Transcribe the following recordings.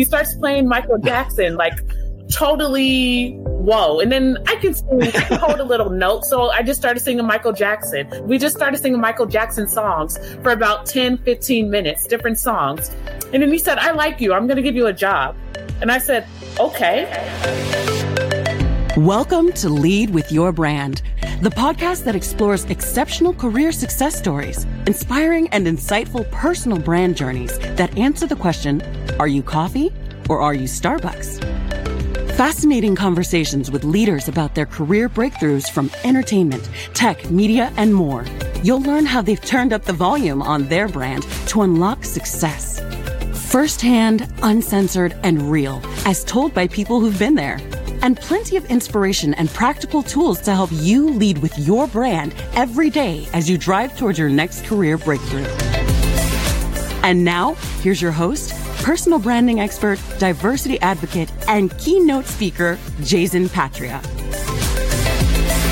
he starts playing Michael Jackson, like totally whoa. And then I can hold a little note. So I just started singing Michael Jackson. We just started singing Michael Jackson songs for about 10, 15 minutes, different songs. And then he said, I like you. I'm going to give you a job. And I said, okay. Welcome to Lead with Your Brand, the podcast that explores exceptional career success stories, inspiring and insightful personal brand journeys that answer the question Are you coffee or are you Starbucks? Fascinating conversations with leaders about their career breakthroughs from entertainment, tech, media, and more. You'll learn how they've turned up the volume on their brand to unlock success. Firsthand, uncensored, and real, as told by people who've been there. And plenty of inspiration and practical tools to help you lead with your brand every day as you drive towards your next career breakthrough. And now, here's your host, personal branding expert, diversity advocate, and keynote speaker, Jason Patria.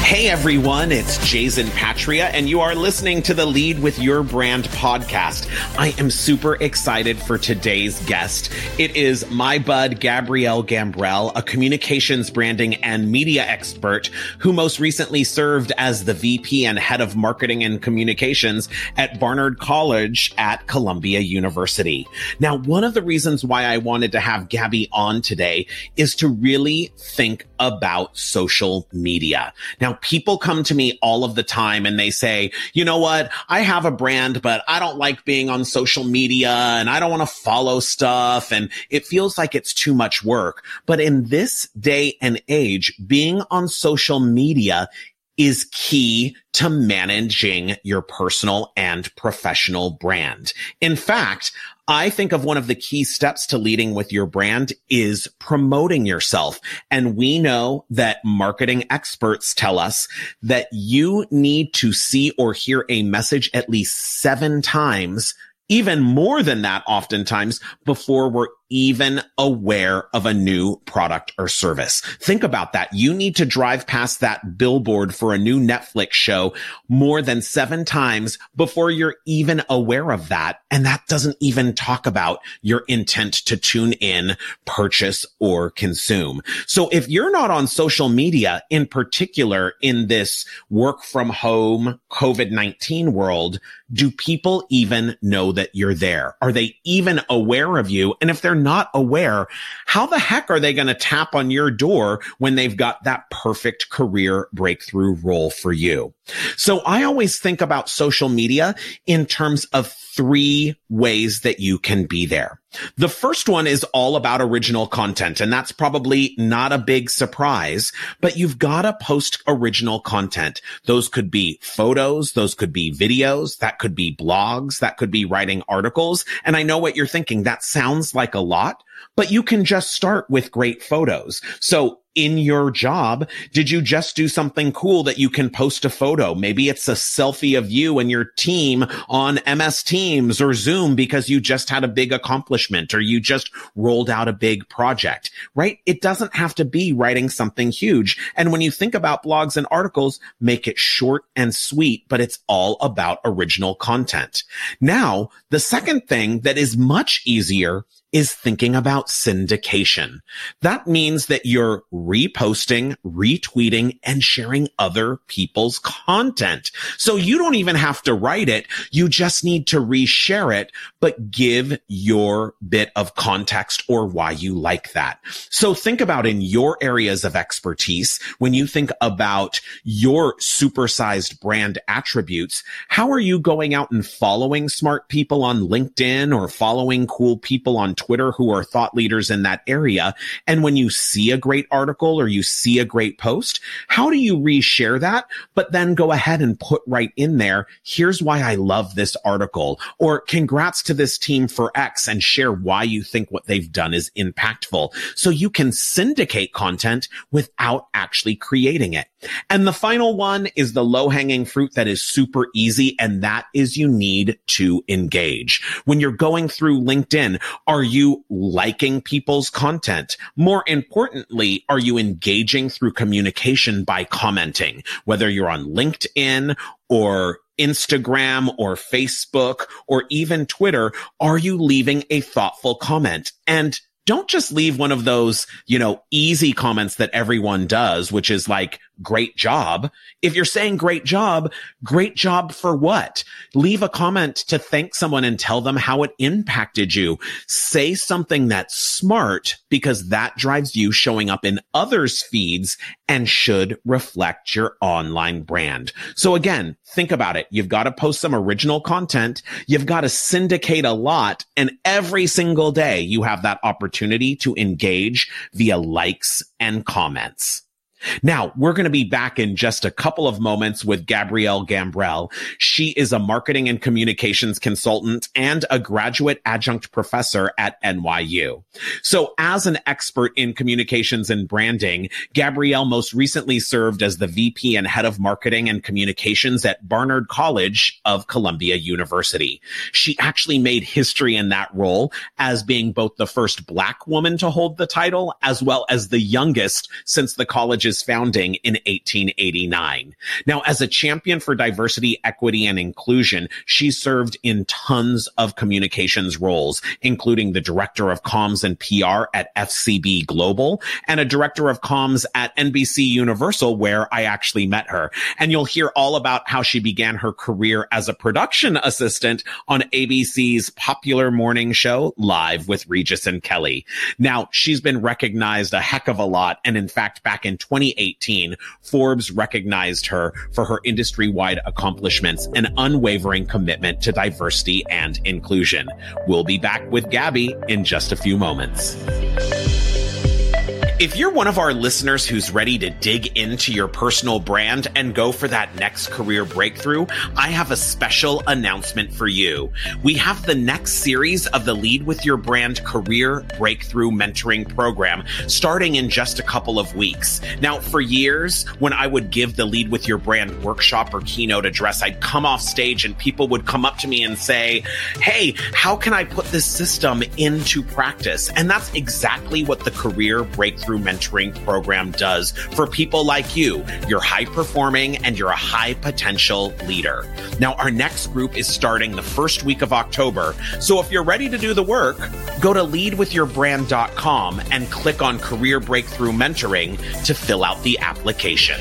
Hey everyone, it's Jason Patria, and you are listening to the Lead with Your Brand podcast. I am super excited for today's guest. It is my bud, Gabrielle Gambrell, a communications, branding, and media expert who most recently served as the VP and head of marketing and communications at Barnard College at Columbia University. Now, one of the reasons why I wanted to have Gabby on today is to really think about social media. Now, people come to me all of the time and they say, you know what? I have a brand, but I don't like being on social media and I don't want to follow stuff. And it feels like it's too much work. But in this day and age, being on social media is key to managing your personal and professional brand. In fact, I think of one of the key steps to leading with your brand is promoting yourself. And we know that marketing experts tell us that you need to see or hear a message at least seven times even more than that oftentimes before we're even aware of a new product or service. Think about that. You need to drive past that billboard for a new Netflix show more than seven times before you're even aware of that. And that doesn't even talk about your intent to tune in, purchase or consume. So if you're not on social media in particular in this work from home COVID-19 world, do people even know that you're there? Are they even aware of you? And if they're not aware, how the heck are they going to tap on your door when they've got that perfect career breakthrough role for you? So I always think about social media in terms of three ways that you can be there. The first one is all about original content, and that's probably not a big surprise, but you've got to post original content. Those could be photos. Those could be videos. That could be blogs. That could be writing articles. And I know what you're thinking. That sounds like a lot, but you can just start with great photos. So in your job? Did you just do something cool that you can post a photo? Maybe it's a selfie of you and your team on MS Teams or Zoom because you just had a big accomplishment or you just rolled out a big project, right? It doesn't have to be writing something huge. And when you think about blogs and articles, make it short and sweet, but it's all about original content. Now, the second thing that is much easier is thinking about syndication. That means that you're reposting, retweeting, and sharing other people's content. So you don't even have to write it. You just need to reshare it, but give your bit of context or why you like that. So think about in your areas of expertise, when you think about your supersized brand attributes, how are you going out and following smart people on LinkedIn or following cool people on Twitter who are thought leaders in that area? And when you see a great article, or you see a great post, how do you reshare that? But then go ahead and put right in there, here's why I love this article or congrats to this team for X and share why you think what they've done is impactful. So you can syndicate content without actually creating it. And the final one is the low hanging fruit that is super easy. And that is you need to engage. When you're going through LinkedIn, are you liking people's content? More importantly, are you engaging through communication by commenting? Whether you're on LinkedIn or Instagram or Facebook or even Twitter, are you leaving a thoughtful comment? And don't just leave one of those, you know, easy comments that everyone does, which is like, great job. If you're saying great job, great job for what? Leave a comment to thank someone and tell them how it impacted you. Say something that's smart because that drives you showing up in others' feeds and should reflect your online brand. So again, think about it. You've got to post some original content. You've got to syndicate a lot and every single day you have that opportunity to engage via likes and comments. Now, we're going to be back in just a couple of moments with Gabrielle Gambrell. She is a marketing and communications consultant and a graduate adjunct professor at NYU. So as an expert in communications and branding, Gabrielle most recently served as the VP and head of marketing and communications at Barnard College of Columbia University. She actually made history in that role as being both the first black woman to hold the title as well as the youngest since the founding in 1889. Now, as a champion for diversity, equity, and inclusion, she served in tons of communications roles, including the director of comms and PR at FCB Global and a director of comms at NBC Universal, where I actually met her. And you'll hear all about how she began her career as a production assistant on ABC's popular morning show, Live with Regis and Kelly. Now, she's been recognized a heck of a lot. And in fact, back in 20 2018, Forbes recognized her for her industry wide accomplishments and unwavering commitment to diversity and inclusion. We'll be back with Gabby in just a few moments. If you're one of our listeners who's ready to dig into your personal brand and go for that next career breakthrough, I have a special announcement for you. We have the next series of the Lead with Your Brand Career Breakthrough Mentoring Program starting in just a couple of weeks. Now, for years, when I would give the Lead with Your Brand workshop or keynote address, I'd come off stage and people would come up to me and say, Hey, how can I put this system into practice? And that's exactly what the Career Breakthrough Breakthrough Mentoring Program does for people like you. You're high performing and you're a high potential leader. Now, our next group is starting the first week of October. So if you're ready to do the work, go to leadwithyourbrand.com and click on Career Breakthrough Mentoring to fill out the application.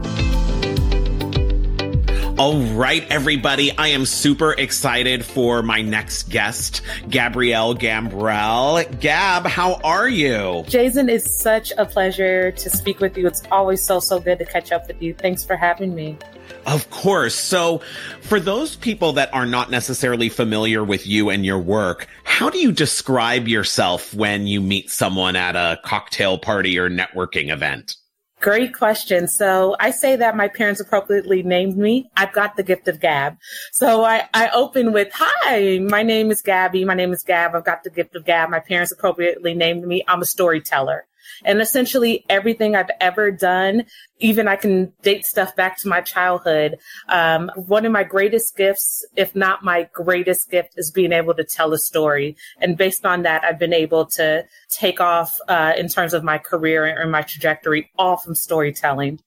All right, everybody. I am super excited for my next guest, Gabrielle Gambrell. Gab, how are you? Jason, it's such a pleasure to speak with you. It's always so, so good to catch up with you. Thanks for having me. Of course. So, for those people that are not necessarily familiar with you and your work, how do you describe yourself when you meet someone at a cocktail party or networking event? Great question. So I say that my parents appropriately named me. I've got the gift of gab. So I, I open with, hi, my name is Gabby. My name is Gab. I've got the gift of gab. My parents appropriately named me. I'm a storyteller. And essentially everything I've ever done, even I can date stuff back to my childhood. Um, one of my greatest gifts, if not my greatest gift, is being able to tell a story. And based on that, I've been able to take off uh, in terms of my career and my trajectory all from storytelling.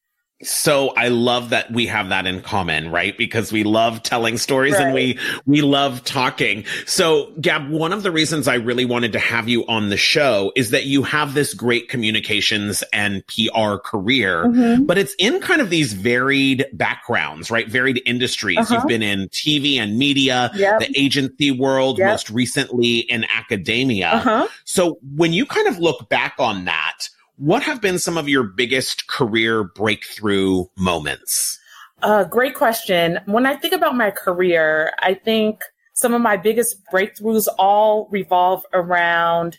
So I love that we have that in common, right? Because we love telling stories right. and we, we love talking. So Gab, one of the reasons I really wanted to have you on the show is that you have this great communications and PR career, mm-hmm. but it's in kind of these varied backgrounds, right? Varied industries. Uh-huh. You've been in TV and media, yep. the agency world, yep. most recently in academia. Uh-huh. So when you kind of look back on that, what have been some of your biggest career breakthrough moments? Uh, great question. When I think about my career, I think some of my biggest breakthroughs all revolve around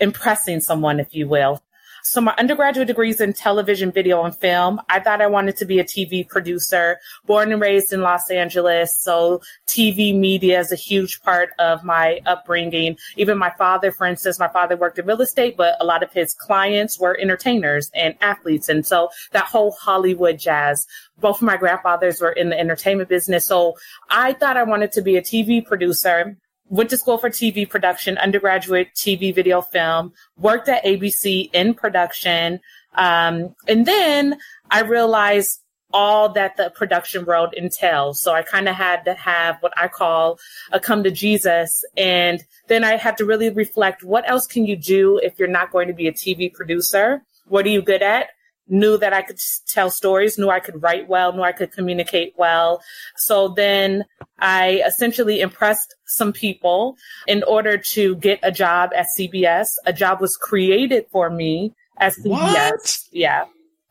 impressing someone, if you will. So my undergraduate degrees in television, video, and film. I thought I wanted to be a TV producer, born and raised in Los Angeles. So TV media is a huge part of my upbringing. Even my father, for instance, my father worked in real estate, but a lot of his clients were entertainers and athletes. And so that whole Hollywood jazz both of my grandfathers were in the entertainment business. So I thought I wanted to be a TV producer went to school for TV production, undergraduate TV video film, worked at ABC in production. Um, and then I realized all that the production world entails. So I kind of had to have what I call a come to Jesus. And then I had to really reflect what else can you do if you're not going to be a TV producer? What are you good at? Knew that I could tell stories, knew I could write well, knew I could communicate well. So then I essentially impressed some people in order to get a job at CBS. A job was created for me at CBS. What? Yeah.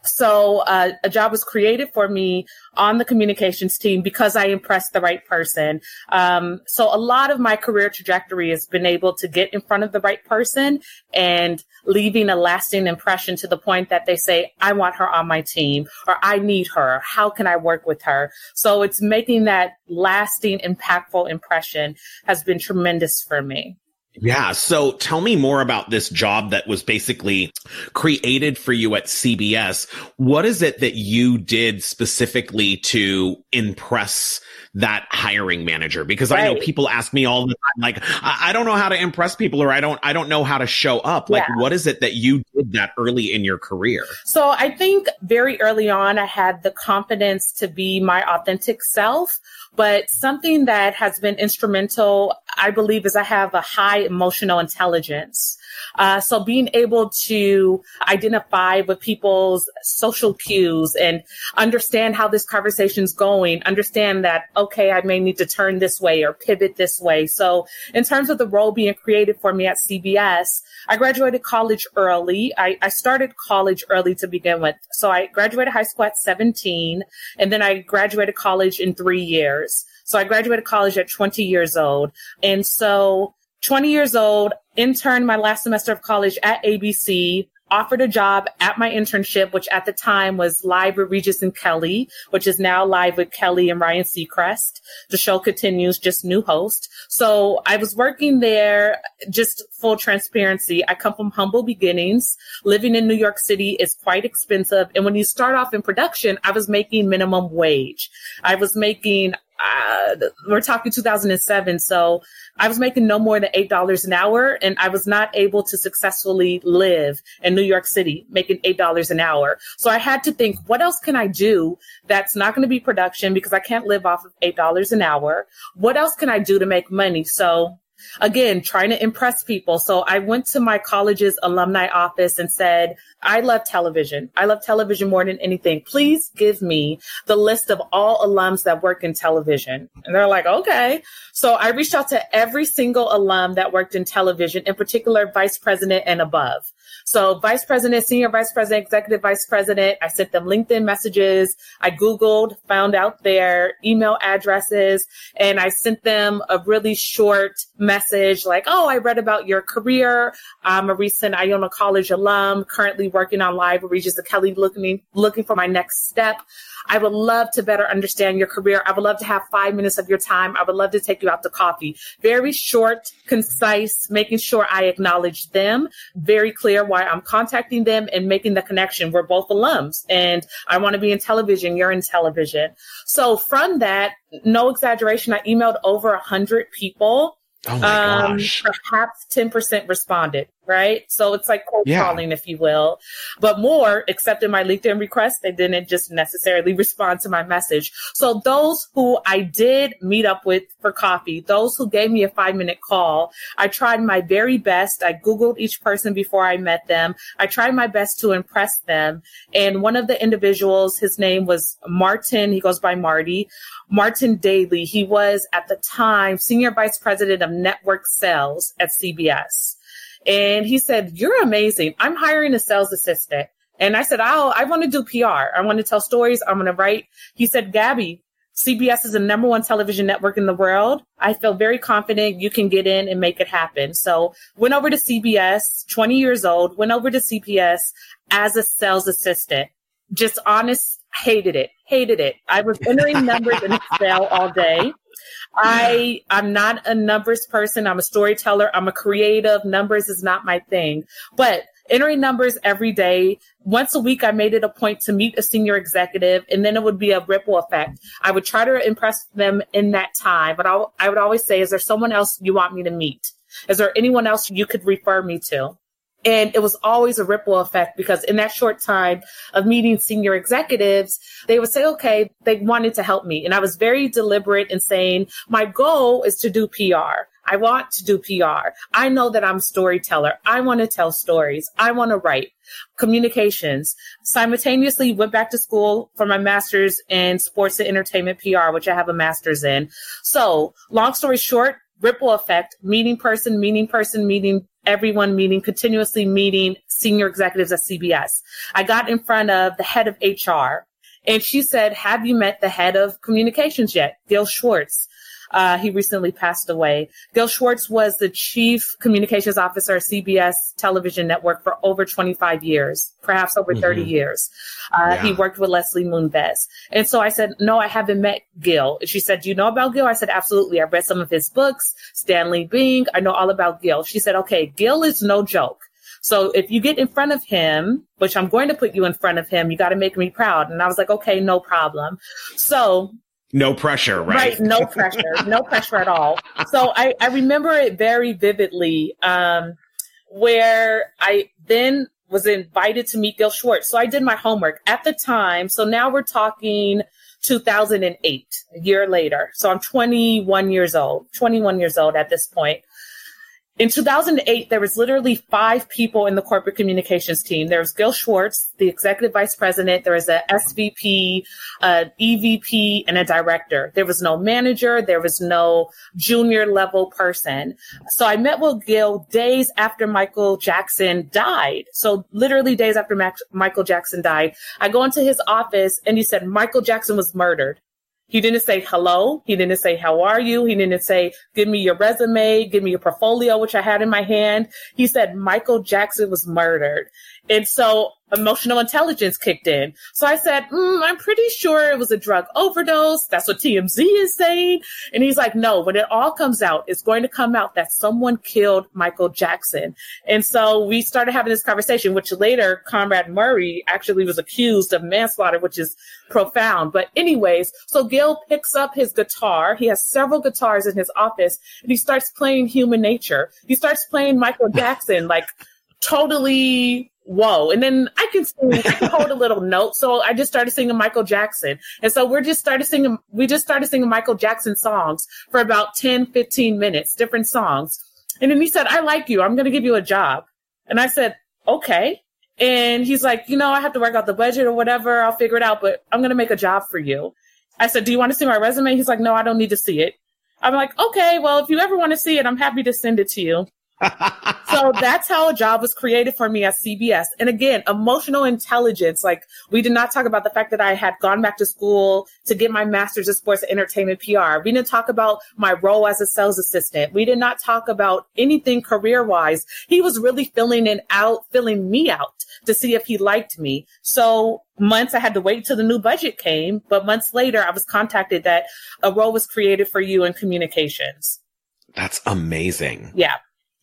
So uh, a job was created for me on the communications team because I impressed the right person. Um, so a lot of my career trajectory has been able to get in front of the right person and leaving a lasting impression to the point that they say, I want her on my team or I need her. How can I work with her? So it's making that lasting, impactful impression has been tremendous for me. Yeah. So tell me more about this job that was basically created for you at CBS. What is it that you did specifically to impress that hiring manager? Because right. I know people ask me all the time, like, I-, I, don't know how to impress people or I don't, I don't know how to show up. Like, yeah. what is it that you did that early in your career? So I think very early on, I had the confidence to be my authentic self but something that has been instrumental, I believe, is I have a high emotional intelligence. Uh, so being able to identify with people's social cues and understand how this conversation is going, understand that, okay, I may need to turn this way or pivot this way. So in terms of the role being created for me at CBS, I graduated college early. I, I started college early to begin with. So I graduated high school at 17 and then I graduated college in three years. So I graduated college at 20 years old. And so 20 years old, interned my last semester of college at ABC, offered a job at my internship, which at the time was live with Regis and Kelly, which is now live with Kelly and Ryan Seacrest. The show continues, just new host. So I was working there, just full transparency. I come from humble beginnings. Living in New York City is quite expensive. And when you start off in production, I was making minimum wage. I was making uh, we're talking 2007. So I was making no more than $8 an hour and I was not able to successfully live in New York City making $8 an hour. So I had to think, what else can I do that's not going to be production because I can't live off of $8 an hour? What else can I do to make money? So again, trying to impress people. So I went to my college's alumni office and said, I love television. I love television more than anything. Please give me the list of all alums that work in television. And they're like, okay. So I reached out to every single alum that worked in television, in particular, vice president and above. So vice president, senior vice president, executive vice president, I sent them LinkedIn messages. I Googled, found out their email addresses, and I sent them a really short message like, Oh, I read about your career. I'm a recent Iona College alum, currently working on with Regis Kelly, looking, looking for my next step. I would love to better understand your career. I would love to have five minutes of your time. I would love to take you out to coffee. Very short, concise, making sure I acknowledge them, very clear why I'm contacting them and making the connection. We're both alums and I want to be in television. You're in television. So from that, no exaggeration, I emailed over a hundred people. Oh my um, gosh. Perhaps 10% responded right? So it's like cold yeah. calling, if you will. But more accepted my LinkedIn request. They didn't just necessarily respond to my message. So those who I did meet up with for coffee, those who gave me a five minute call, I tried my very best. I Googled each person before I met them. I tried my best to impress them. And one of the individuals, his name was Martin. He goes by Marty. Martin Daly. He was at the time senior vice president of network sales at CBS. And he said, You're amazing. I'm hiring a sales assistant. And I said, Oh, I want to do PR. I want to tell stories. I'm going to write. He said, Gabby, CBS is the number one television network in the world. I feel very confident you can get in and make it happen. So went over to CBS, 20 years old, went over to CBS as a sales assistant. Just honest, hated it, hated it. I was entering numbers in Excel all day. I I'm not a numbers person. I'm a storyteller. I'm a creative. Numbers is not my thing. But entering numbers every day. Once a week, I made it a point to meet a senior executive, and then it would be a ripple effect. I would try to impress them in that time, but I, I would always say, "Is there someone else you want me to meet? Is there anyone else you could refer me to?" And it was always a ripple effect because in that short time of meeting senior executives, they would say, okay, they wanted to help me. And I was very deliberate in saying, my goal is to do PR. I want to do PR. I know that I'm storyteller. I want to tell stories. I want to write communications. Simultaneously went back to school for my master's in sports and entertainment PR, which I have a master's in. So long story short, ripple effect, meeting person, meeting person, meeting everyone meeting, continuously meeting senior executives at CBS. I got in front of the head of HR and she said, have you met the head of communications yet? Gil Schwartz. Uh, he recently passed away. Gil Schwartz was the chief communications officer at CBS television network for over 25 years, perhaps over mm-hmm. 30 years. Uh, yeah. He worked with Leslie Moonves. And so I said, no, I haven't met Gil. And she said, do you know about Gil? I said, absolutely. I read some of his books, Stanley Bing. I know all about Gil. She said, okay, Gil is no joke. So if you get in front of him, which I'm going to put you in front of him, you got to make me proud. And I was like, okay, no problem. So no pressure, right? Right, no pressure, no pressure at all. So I, I remember it very vividly, um, where I then was invited to meet Gil Schwartz. So I did my homework at the time. So now we're talking 2008, a year later. So I'm 21 years old, 21 years old at this point. In 2008, there was literally five people in the corporate communications team. There was Gil Schwartz, the executive vice president. There was a SVP, a EVP, and a director. There was no manager. There was no junior level person. So I met with Gil days after Michael Jackson died. So literally days after Michael Jackson died, I go into his office and he said, Michael Jackson was murdered. He didn't say hello. He didn't say, how are you? He didn't say, give me your resume, give me your portfolio, which I had in my hand. He said, Michael Jackson was murdered. And so emotional intelligence kicked in. So I said, mm, I'm pretty sure it was a drug overdose. That's what TMZ is saying. And he's like, no, when it all comes out, it's going to come out that someone killed Michael Jackson. And so we started having this conversation, which later Conrad Murray actually was accused of manslaughter, which is profound. But anyways, so Gil picks up his guitar. He has several guitars in his office and he starts playing human nature. He starts playing Michael Jackson, like totally whoa. And then I can hold a little note. So I just started singing Michael Jackson. And so we're just started singing, we just started singing Michael Jackson songs for about 10, 15 minutes, different songs. And then he said, I like you. I'm going to give you a job. And I said, okay. And he's like, you know, I have to work out the budget or whatever. I'll figure it out, but I'm going to make a job for you. I said, do you want to see my resume? He's like, no, I don't need to see it. I'm like, okay, well, if you ever want to see it, I'm happy to send it to you so that's how a job was created for me at CBS. And again, emotional intelligence. Like we did not talk about the fact that I had gone back to school to get my master's in sports and entertainment PR. We didn't talk about my role as a sales assistant. We did not talk about anything career wise. He was really filling it out, filling me out to see if he liked me. So months I had to wait till the new budget came, but months later I was contacted that a role was created for you in communications. That's amazing. Yeah.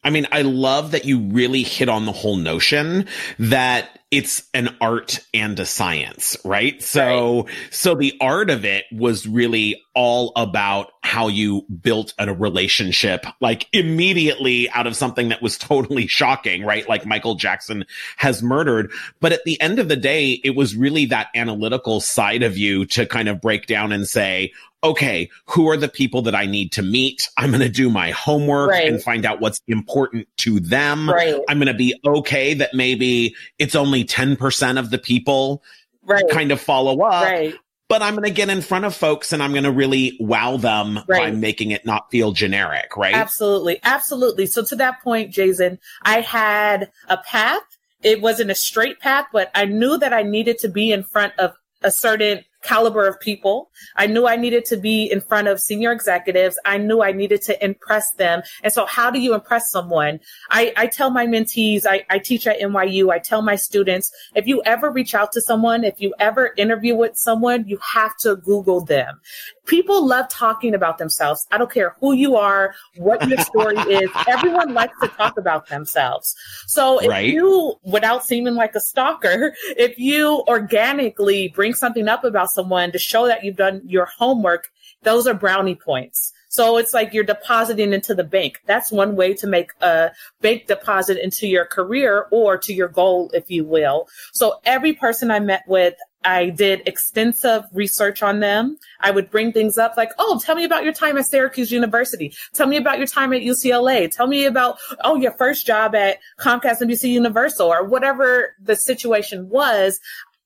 I mean, I love that you really hit on the whole notion that it's an art and a science, right? So, right. so the art of it was really all about how you built a relationship, like immediately out of something that was totally shocking, right? Like Michael Jackson has murdered. But at the end of the day, it was really that analytical side of you to kind of break down and say, okay, who are the people that I need to meet? I'm going to do my homework right. and find out what's important to them. Right. I'm going to be okay that maybe it's only 10% of the people right. kind of follow up. Right. But I'm going to get in front of folks and I'm going to really wow them by making it not feel generic, right? Absolutely. Absolutely. So to that point, Jason, I had a path. It wasn't a straight path, but I knew that I needed to be in front of a certain caliber of people. I knew I needed to be in front of senior executives. I knew I needed to impress them. And so how do you impress someone? I, I tell my mentees, I, I teach at NYU, I tell my students, if you ever reach out to someone, if you ever interview with someone, you have to Google them. People love talking about themselves. I don't care who you are, what your story is. Everyone likes to talk about themselves. So if right. you, without seeming like a stalker, if you organically bring something up about someone to show that you've done your homework, those are brownie points. So it's like you're depositing into the bank. That's one way to make a bank deposit into your career or to your goal, if you will. So every person I met with, I did extensive research on them. I would bring things up like, oh, tell me about your time at Syracuse University. Tell me about your time at UCLA. Tell me about, oh, your first job at Comcast NBC Universal or whatever the situation was.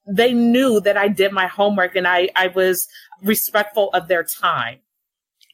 They knew that I did my homework and I, I was respectful of their time.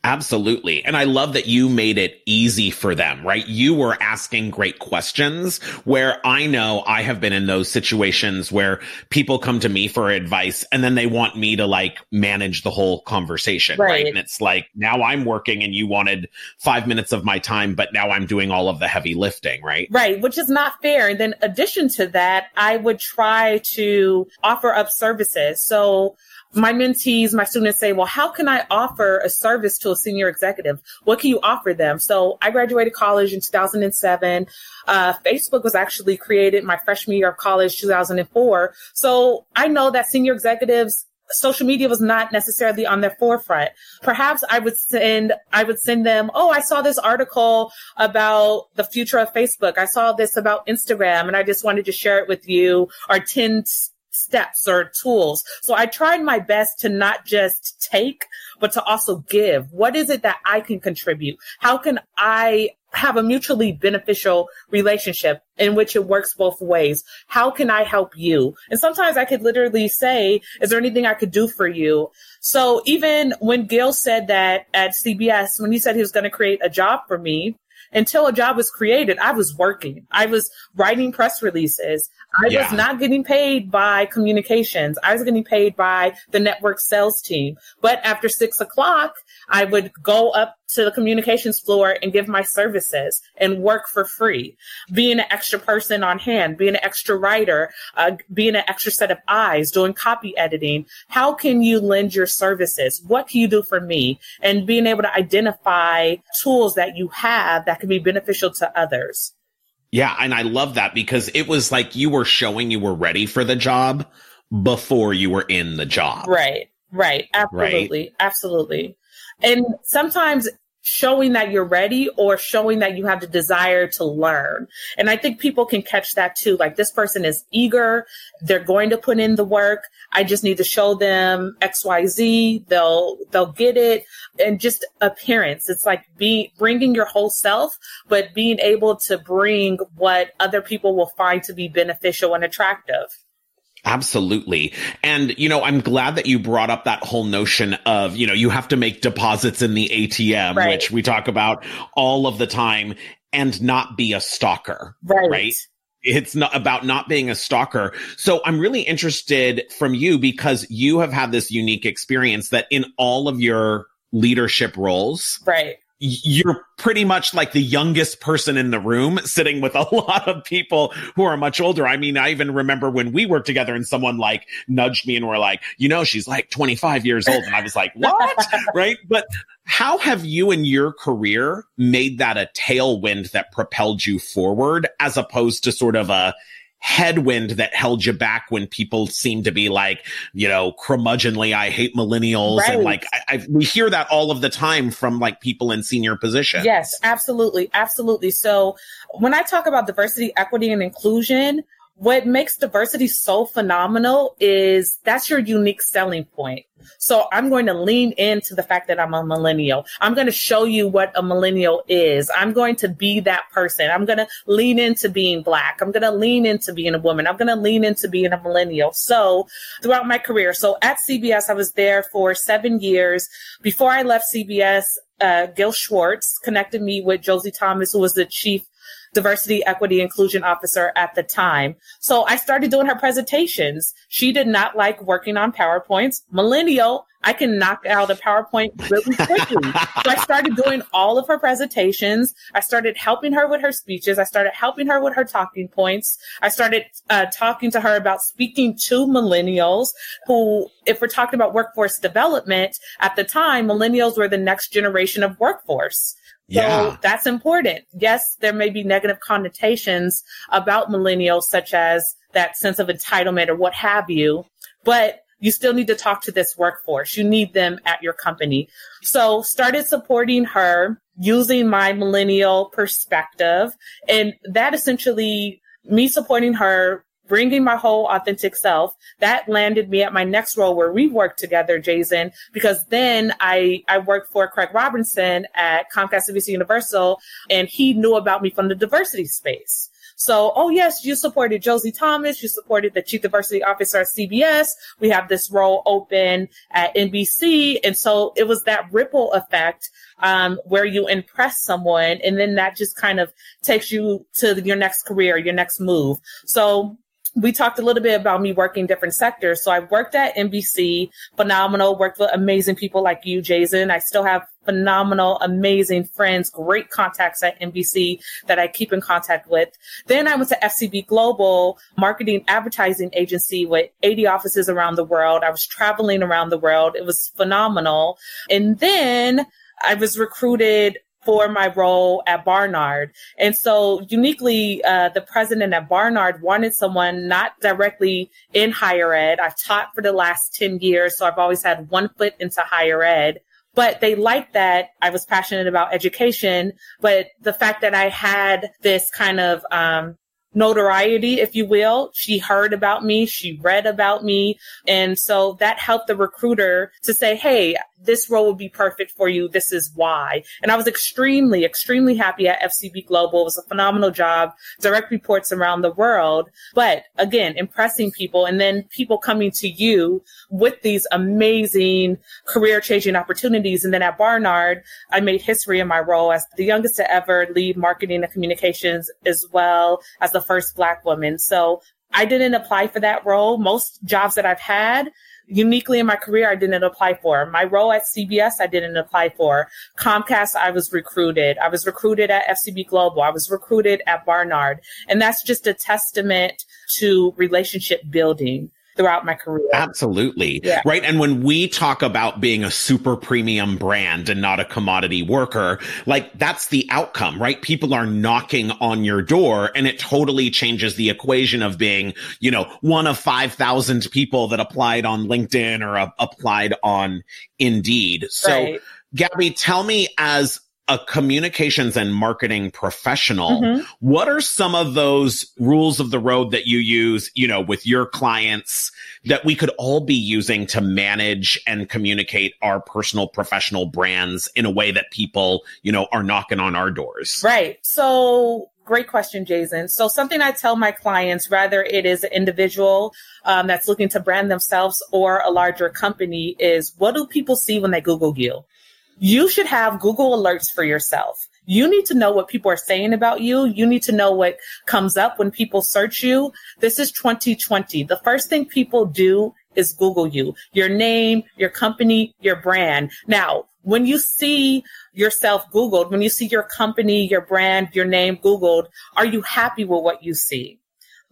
Absolutely. And I love that you made it easy for them, right? You were asking great questions where I know I have been in those situations where people come to me for advice and then they want me to like manage the whole conversation, right? right? And it's like, now I'm working and you wanted five minutes of my time, but now I'm doing all of the heavy lifting, right? Right. Which is not fair. And then addition to that, I would try to offer up services. So my mentees, my students say, well, how can I offer a service to a senior executive? What can you offer them? So I graduated college in 2007. Uh, Facebook was actually created my freshman year of college, 2004. So I know that senior executives social media was not necessarily on their forefront. Perhaps I would send, I would send them, oh, I saw this article about the future of Facebook. I saw this about Instagram and I just wanted to share it with you or 10 steps or tools. So I tried my best to not just take, but to also give. What is it that I can contribute? How can I have a mutually beneficial relationship in which it works both ways? How can I help you? And sometimes I could literally say, is there anything I could do for you? So even when Gil said that at CBS, when he said he was going to create a job for me, until a job was created, I was working. I was writing press releases. I yeah. was not getting paid by communications. I was getting paid by the network sales team. But after six o'clock, I would go up to the communications floor and give my services and work for free. Being an extra person on hand, being an extra writer, uh, being an extra set of eyes, doing copy editing. How can you lend your services? What can you do for me? And being able to identify tools that you have that can be beneficial to others. Yeah. And I love that because it was like you were showing you were ready for the job before you were in the job. Right. Right. Absolutely. Right? Absolutely. And sometimes showing that you're ready or showing that you have the desire to learn. And I think people can catch that too. Like this person is eager. They're going to put in the work. I just need to show them XYZ. They'll, they'll get it and just appearance. It's like be bringing your whole self, but being able to bring what other people will find to be beneficial and attractive. Absolutely. And, you know, I'm glad that you brought up that whole notion of, you know, you have to make deposits in the ATM, right. which we talk about all of the time and not be a stalker. Right. right? It's not about not being a stalker. So I'm really interested from you because you have had this unique experience that in all of your leadership roles. Right you're pretty much like the youngest person in the room sitting with a lot of people who are much older. I mean, I even remember when we worked together and someone like nudged me and were like, you know, she's like 25 years old. And I was like, what? right. But how have you in your career made that a tailwind that propelled you forward as opposed to sort of a, headwind that held you back when people seem to be like, you know, curmudgeonly, I hate millennials. Right. And like, I, I, we hear that all of the time from like people in senior positions. Yes, absolutely. Absolutely. So when I talk about diversity, equity, and inclusion, what makes diversity so phenomenal is that's your unique selling point. So I'm going to lean into the fact that I'm a millennial. I'm going to show you what a millennial is. I'm going to be that person. I'm going to lean into being black. I'm going to lean into being a woman. I'm going to lean into being a millennial. So throughout my career, so at CBS, I was there for seven years. Before I left CBS, uh, Gil Schwartz connected me with Josie Thomas, who was the chief diversity, equity, inclusion officer at the time. So I started doing her presentations. She did not like working on PowerPoints. Millennial, I can knock out a PowerPoint really quickly. so I started doing all of her presentations. I started helping her with her speeches. I started helping her with her talking points. I started uh, talking to her about speaking to millennials who, if we're talking about workforce development, at the time, millennials were the next generation of workforce. Yeah. That's important. Yes, there may be negative connotations about millennials, such as that sense of entitlement or what have you, but you still need to talk to this workforce. You need them at your company. So started supporting her using my millennial perspective. And that essentially me supporting her bringing my whole authentic self, that landed me at my next role where we worked together, Jason, because then I, I worked for Craig Robinson at Comcast NBC Universal and he knew about me from the diversity space. So, oh yes, you supported Josie Thomas. You supported the chief diversity officer at CBS. We have this role open at NBC. And so it was that ripple effect, um, where you impress someone and then that just kind of takes you to your next career, your next move. So we talked a little bit about me working different sectors. So I worked at NBC, phenomenal, worked with amazing people like you, Jason. I still have phenomenal, amazing friends, great contacts at NBC that I keep in contact with. Then I went to FCB Global, marketing advertising agency with 80 offices around the world. I was traveling around the world. It was phenomenal. And then I was recruited for my role at Barnard. And so uniquely, uh, the president at Barnard wanted someone not directly in higher ed. I've taught for the last 10 years, so I've always had one foot into higher ed. But they liked that I was passionate about education, but the fact that I had this kind of um, notoriety, if you will. She heard about me. She read about me. And so that helped the recruiter to say, Hey, this role would be perfect for you. This is why. And I was extremely, extremely happy at FCB Global. It was a phenomenal job, direct reports around the world. But again, impressing people and then people coming to you with these amazing career changing opportunities. And then at Barnard, I made history in my role as the youngest to ever lead marketing and communications as well as the first black woman. So I didn't apply for that role. Most jobs that I've had, uniquely in my career, I didn't apply for. My role at CBS, I didn't apply for. Comcast, I was recruited. I was recruited at FCB Global. I was recruited at Barnard. And that's just a testament to relationship building throughout my career. Absolutely. Yeah. Right. And when we talk about being a super premium brand and not a commodity worker, like that's the outcome, right? People are knocking on your door and it totally changes the equation of being, you know, one of 5,000 people that applied on LinkedIn or uh, applied on Indeed. So, right. Gabby, tell me as a communications and marketing professional, mm-hmm. what are some of those rules of the road that you use, you know, with your clients that we could all be using to manage and communicate our personal professional brands in a way that people, you know, are knocking on our doors? Right. So great question, Jason. So something I tell my clients, whether it is an individual um, that's looking to brand themselves or a larger company, is what do people see when they Google you? You should have Google alerts for yourself. You need to know what people are saying about you. You need to know what comes up when people search you. This is 2020. The first thing people do is Google you, your name, your company, your brand. Now, when you see yourself Googled, when you see your company, your brand, your name Googled, are you happy with what you see?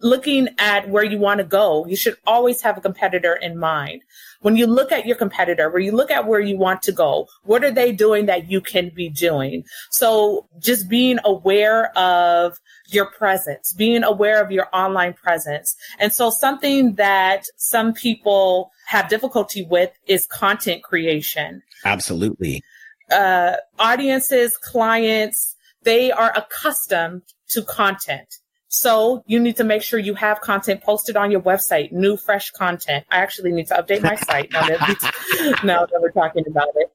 Looking at where you want to go, you should always have a competitor in mind when you look at your competitor, where you look at where you want to go, what are they doing that you can be doing? So just being aware of your presence, being aware of your online presence. And so something that some people have difficulty with is content creation. Absolutely. Uh, audiences, clients, they are accustomed to content. So you need to make sure you have content posted on your website, new, fresh content. I actually need to update my site now that, now that we're talking about it.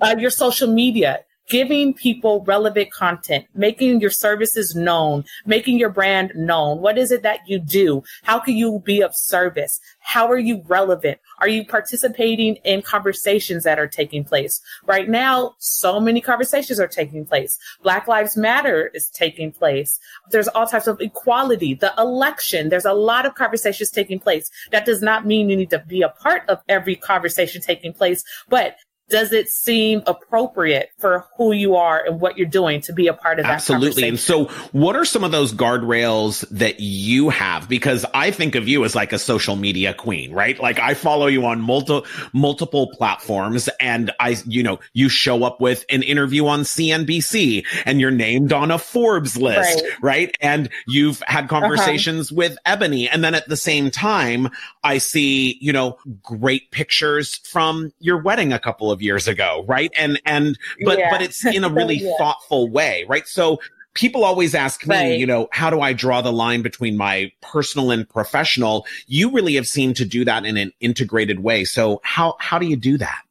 Uh, your social media. Giving people relevant content, making your services known, making your brand known. What is it that you do? How can you be of service? How are you relevant? Are you participating in conversations that are taking place? Right now, so many conversations are taking place. Black Lives Matter is taking place. There's all types of equality, the election. There's a lot of conversations taking place. That does not mean you need to be a part of every conversation taking place, but does it seem appropriate for who you are and what you're doing to be a part of that absolutely and so what are some of those guardrails that you have because i think of you as like a social media queen right like i follow you on multiple multiple platforms and i you know you show up with an interview on cnbc and you're named on a forbes list right, right? and you've had uh-huh. conversations uh-huh. with ebony and then at the same time i see you know great pictures from your wedding a couple of years ago, right? And and but yeah. but it's in a really yeah. thoughtful way, right? So people always ask me, right. you know, how do I draw the line between my personal and professional? You really have seemed to do that in an integrated way. So how how do you do that?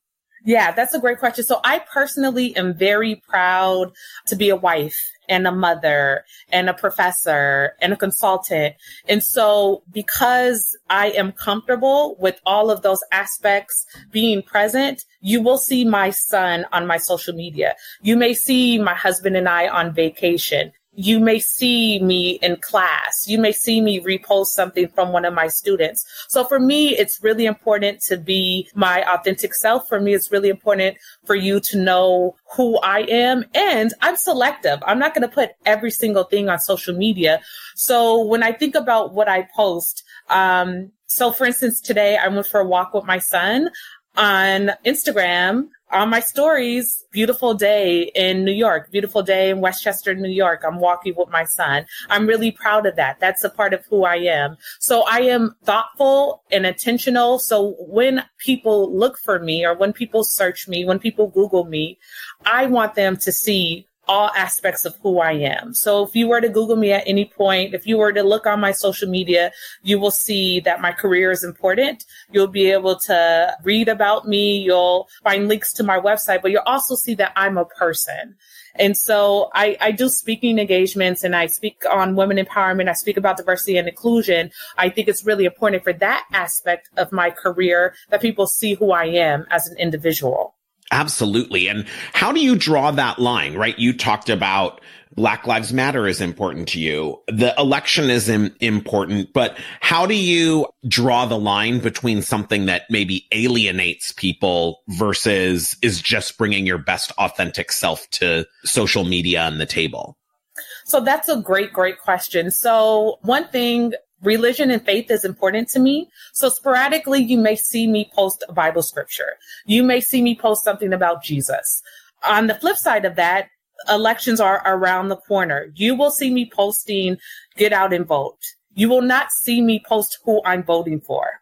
Yeah, that's a great question. So I personally am very proud to be a wife and a mother and a professor and a consultant. And so because I am comfortable with all of those aspects being present, you will see my son on my social media. You may see my husband and I on vacation you may see me in class. You may see me repost something from one of my students. So for me, it's really important to be my authentic self. For me, it's really important for you to know who I am. And I'm selective. I'm not going to put every single thing on social media. So when I think about what I post, um, so for instance, today I went for a walk with my son on Instagram on my stories, beautiful day in New York, beautiful day in Westchester, New York. I'm walking with my son. I'm really proud of that. That's a part of who I am. So I am thoughtful and intentional. So when people look for me or when people search me, when people Google me, I want them to see all aspects of who I am. So if you were to Google me at any point, if you were to look on my social media, you will see that my career is important. You'll be able to read about me. You'll find links to my website, but you'll also see that I'm a person. And so I, I do speaking engagements and I speak on women empowerment. I speak about diversity and inclusion. I think it's really important for that aspect of my career that people see who I am as an individual. Absolutely. And how do you draw that line, right? You talked about Black Lives Matter is important to you. The election is Im- important, but how do you draw the line between something that maybe alienates people versus is just bringing your best authentic self to social media and the table? So that's a great, great question. So one thing religion and faith is important to me. So sporadically, you may see me post a Bible scripture. You may see me post something about Jesus. On the flip side of that, elections are around the corner. You will see me posting get out and vote. You will not see me post who I'm voting for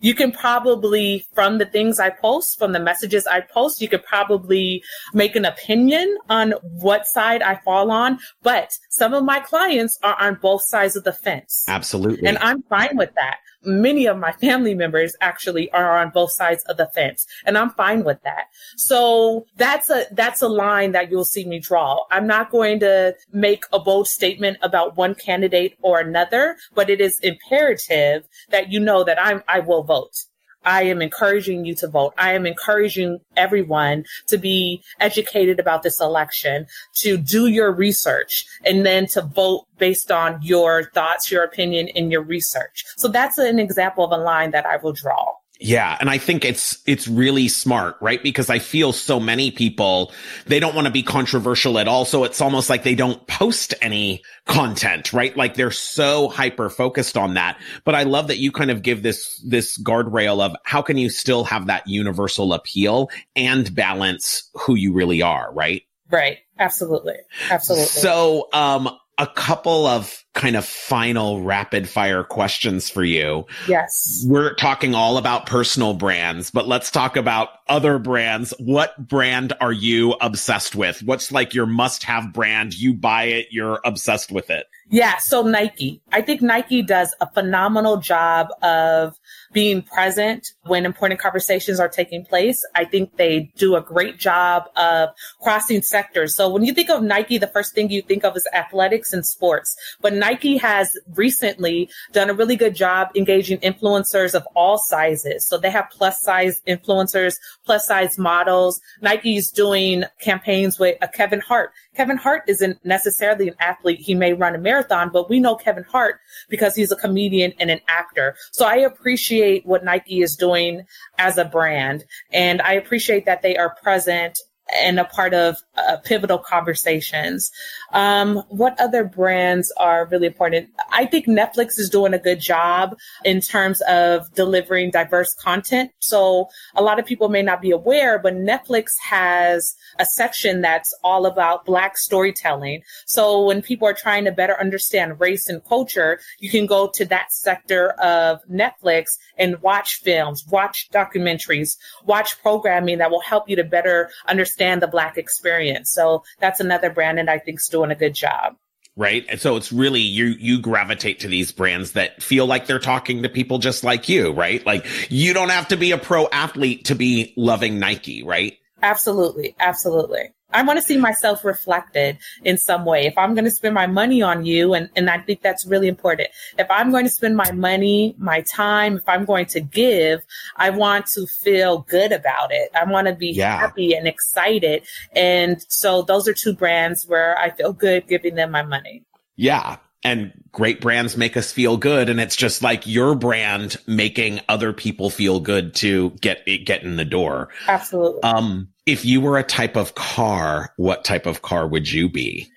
you can probably, from the things I post, from the messages I post, you could probably make an opinion on what side I fall on. But some of my clients are on both sides of the fence. Absolutely. And I'm fine with that many of my family members actually are on both sides of the fence and I'm fine with that. So that's a, that's a line that you'll see me draw. I'm not going to make a bold statement about one candidate or another, but it is imperative that you know that I'm, I will vote. I am encouraging you to vote. I am encouraging everyone to be educated about this election, to do your research, and then to vote based on your thoughts, your opinion, and your research. So that's an example of a line that I will draw. Yeah. And I think it's, it's really smart, right? Because I feel so many people, they don't want to be controversial at all. So it's almost like they don't post any content, right? Like they're so hyper focused on that. But I love that you kind of give this, this guardrail of how can you still have that universal appeal and balance who you really are, right? Right. Absolutely. Absolutely. So, um, a couple of kind of final rapid fire questions for you. Yes. We're talking all about personal brands, but let's talk about other brands. What brand are you obsessed with? What's like your must have brand? You buy it, you're obsessed with it. Yeah, so Nike. I think Nike does a phenomenal job of being present when important conversations are taking place. I think they do a great job of crossing sectors. So when you think of Nike, the first thing you think of is athletics and sports. But Nike has recently done a really good job engaging influencers of all sizes. So they have plus size influencers, plus size models. Nike's doing campaigns with a Kevin Hart. Kevin Hart isn't necessarily an athlete. He may run a marathon, but we know Kevin Hart because he's a comedian and an actor. So I appreciate what Nike is doing as a brand. And I appreciate that they are present and a part of uh, pivotal conversations. Um, what other brands are really important? I think Netflix is doing a good job in terms of delivering diverse content. So a lot of people may not be aware, but Netflix has a section that's all about Black storytelling. So when people are trying to better understand race and culture, you can go to that sector of Netflix and watch films, watch documentaries, watch programming that will help you to better understand the Black experience. So that's another brand that I think is doing a good job right? And so it's really you you gravitate to these brands that feel like they're talking to people just like you, right? Like you don't have to be a pro athlete to be loving Nike, right? Absolutely. Absolutely. I want to see myself reflected in some way. If I'm going to spend my money on you, and, and I think that's really important. If I'm going to spend my money, my time, if I'm going to give, I want to feel good about it. I want to be yeah. happy and excited. And so those are two brands where I feel good giving them my money. Yeah and great brands make us feel good and it's just like your brand making other people feel good to get get in the door absolutely um if you were a type of car what type of car would you be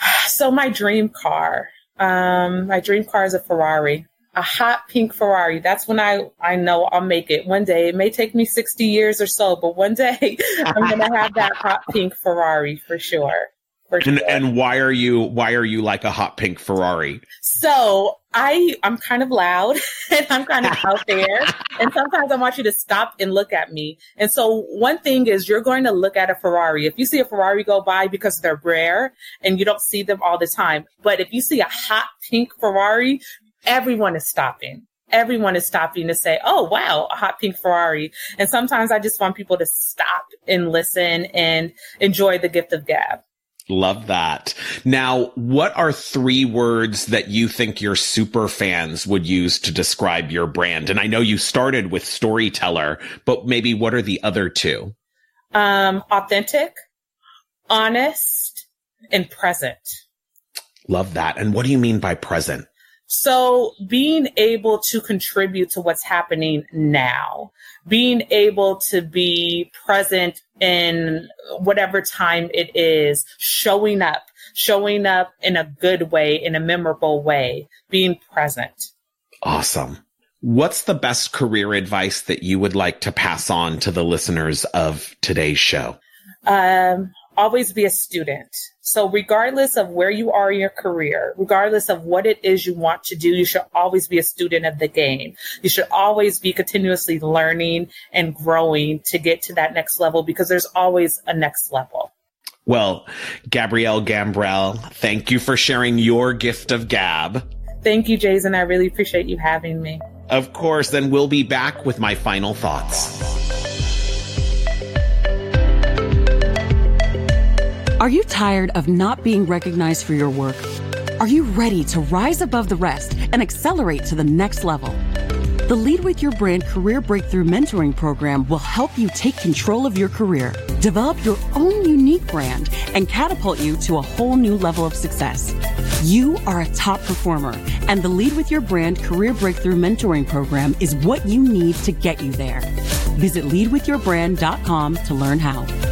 so my dream car um my dream car is a ferrari a hot pink Ferrari. That's when I, I know I'll make it one day. It may take me 60 years or so, but one day I'm going to have that hot pink Ferrari for sure. And, and why are you why are you like a hot pink Ferrari? So I I'm kind of loud and I'm kind of out there. And sometimes I want you to stop and look at me. And so one thing is you're going to look at a Ferrari. If you see a Ferrari go by because they're rare and you don't see them all the time. But if you see a hot pink Ferrari, everyone is stopping everyone is stopping to say, Oh, wow, a hot pink Ferrari. And sometimes I just want people to stop and listen and enjoy the gift of gab. Love that. Now, what are three words that you think your super fans would use to describe your brand? And I know you started with storyteller, but maybe what are the other two? Um, authentic, honest, and present. Love that. And what do you mean by present? So being able to contribute to what's happening now, being able to be present in whatever time it is, showing up, showing up in a good way, in a memorable way, being present. Awesome. What's the best career advice that you would like to pass on to the listeners of today's show? Um, always be a student. So regardless of where you are in your career, regardless of what it is you want to do, you should always be a student of the game. You should always be continuously learning and growing to get to that next level because there's always a next level. Well, Gabrielle Gambrell, thank you for sharing your gift of gab. Thank you, Jason. I really appreciate you having me. Of course, then we'll be back with my final thoughts. Are you tired of not being recognized for your work? Are you ready to rise above the rest and accelerate to the next level? The Lead with Your Brand Career Breakthrough Mentoring Program will help you take control of your career, develop your own unique brand, and catapult you to a whole new level of success. You are a top performer, and the Lead with Your Brand Career Breakthrough Mentoring Program is what you need to get you there. Visit leadwithyourbrand.com to learn how.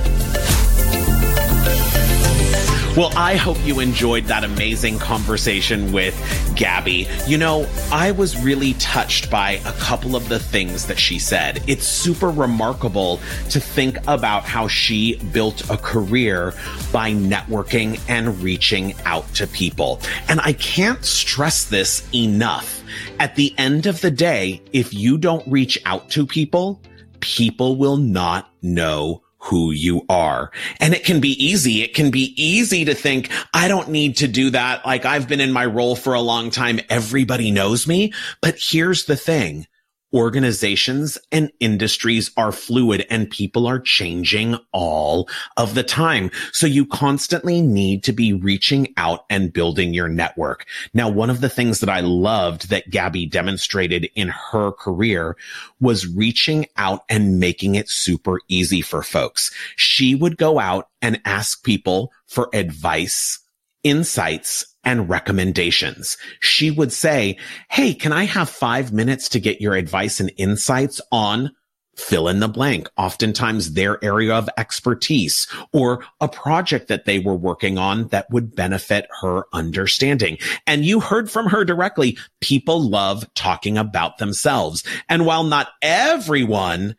Well, I hope you enjoyed that amazing conversation with Gabby. You know, I was really touched by a couple of the things that she said. It's super remarkable to think about how she built a career by networking and reaching out to people. And I can't stress this enough. At the end of the day, if you don't reach out to people, people will not know who you are. And it can be easy. It can be easy to think, I don't need to do that. Like I've been in my role for a long time. Everybody knows me. But here's the thing organizations and industries are fluid and people are changing all of the time. So you constantly need to be reaching out and building your network. Now, one of the things that I loved that Gabby demonstrated in her career was reaching out and making it super easy for folks. She would go out and ask people for advice, insights, and recommendations. She would say, Hey, can I have five minutes to get your advice and insights on fill in the blank, oftentimes their area of expertise or a project that they were working on that would benefit her understanding. And you heard from her directly. People love talking about themselves. And while not everyone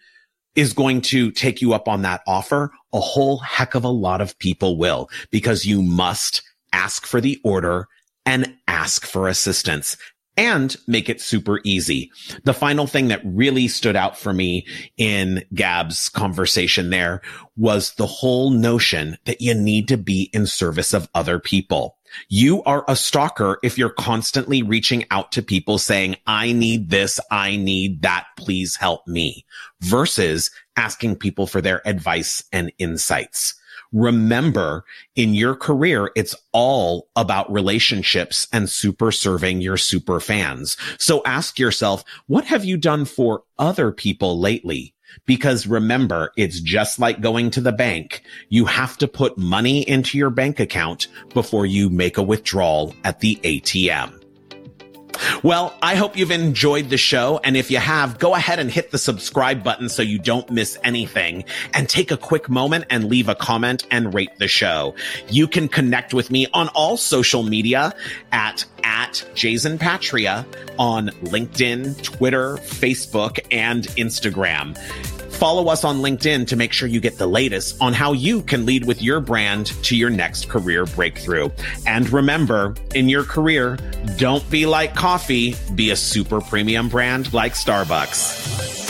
is going to take you up on that offer, a whole heck of a lot of people will because you must ask for the order and ask for assistance and make it super easy. The final thing that really stood out for me in Gab's conversation there was the whole notion that you need to be in service of other people. You are a stalker if you're constantly reaching out to people saying, I need this. I need that. Please help me versus asking people for their advice and insights remember in your career, it's all about relationships and super serving your super fans. So ask yourself, what have you done for other people lately? Because remember, it's just like going to the bank. You have to put money into your bank account before you make a withdrawal at the ATM. Well, I hope you've enjoyed the show. And if you have, go ahead and hit the subscribe button so you don't miss anything and take a quick moment and leave a comment and rate the show. You can connect with me on all social media at, at Jason Patria on LinkedIn, Twitter, Facebook, and Instagram. Follow us on LinkedIn to make sure you get the latest on how you can lead with your brand to your next career breakthrough. And remember, in your career, don't be like coffee, be a super premium brand like Starbucks.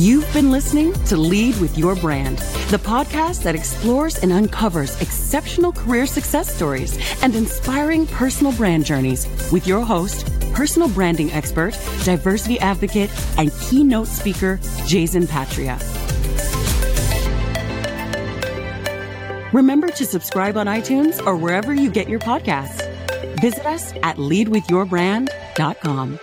You've been listening to Lead with Your Brand, the podcast that explores and uncovers exceptional career success stories and inspiring personal brand journeys with your host, personal branding expert, diversity advocate, and keynote speaker, Jason Patria. Remember to subscribe on iTunes or wherever you get your podcasts. Visit us at leadwithyourbrand.com.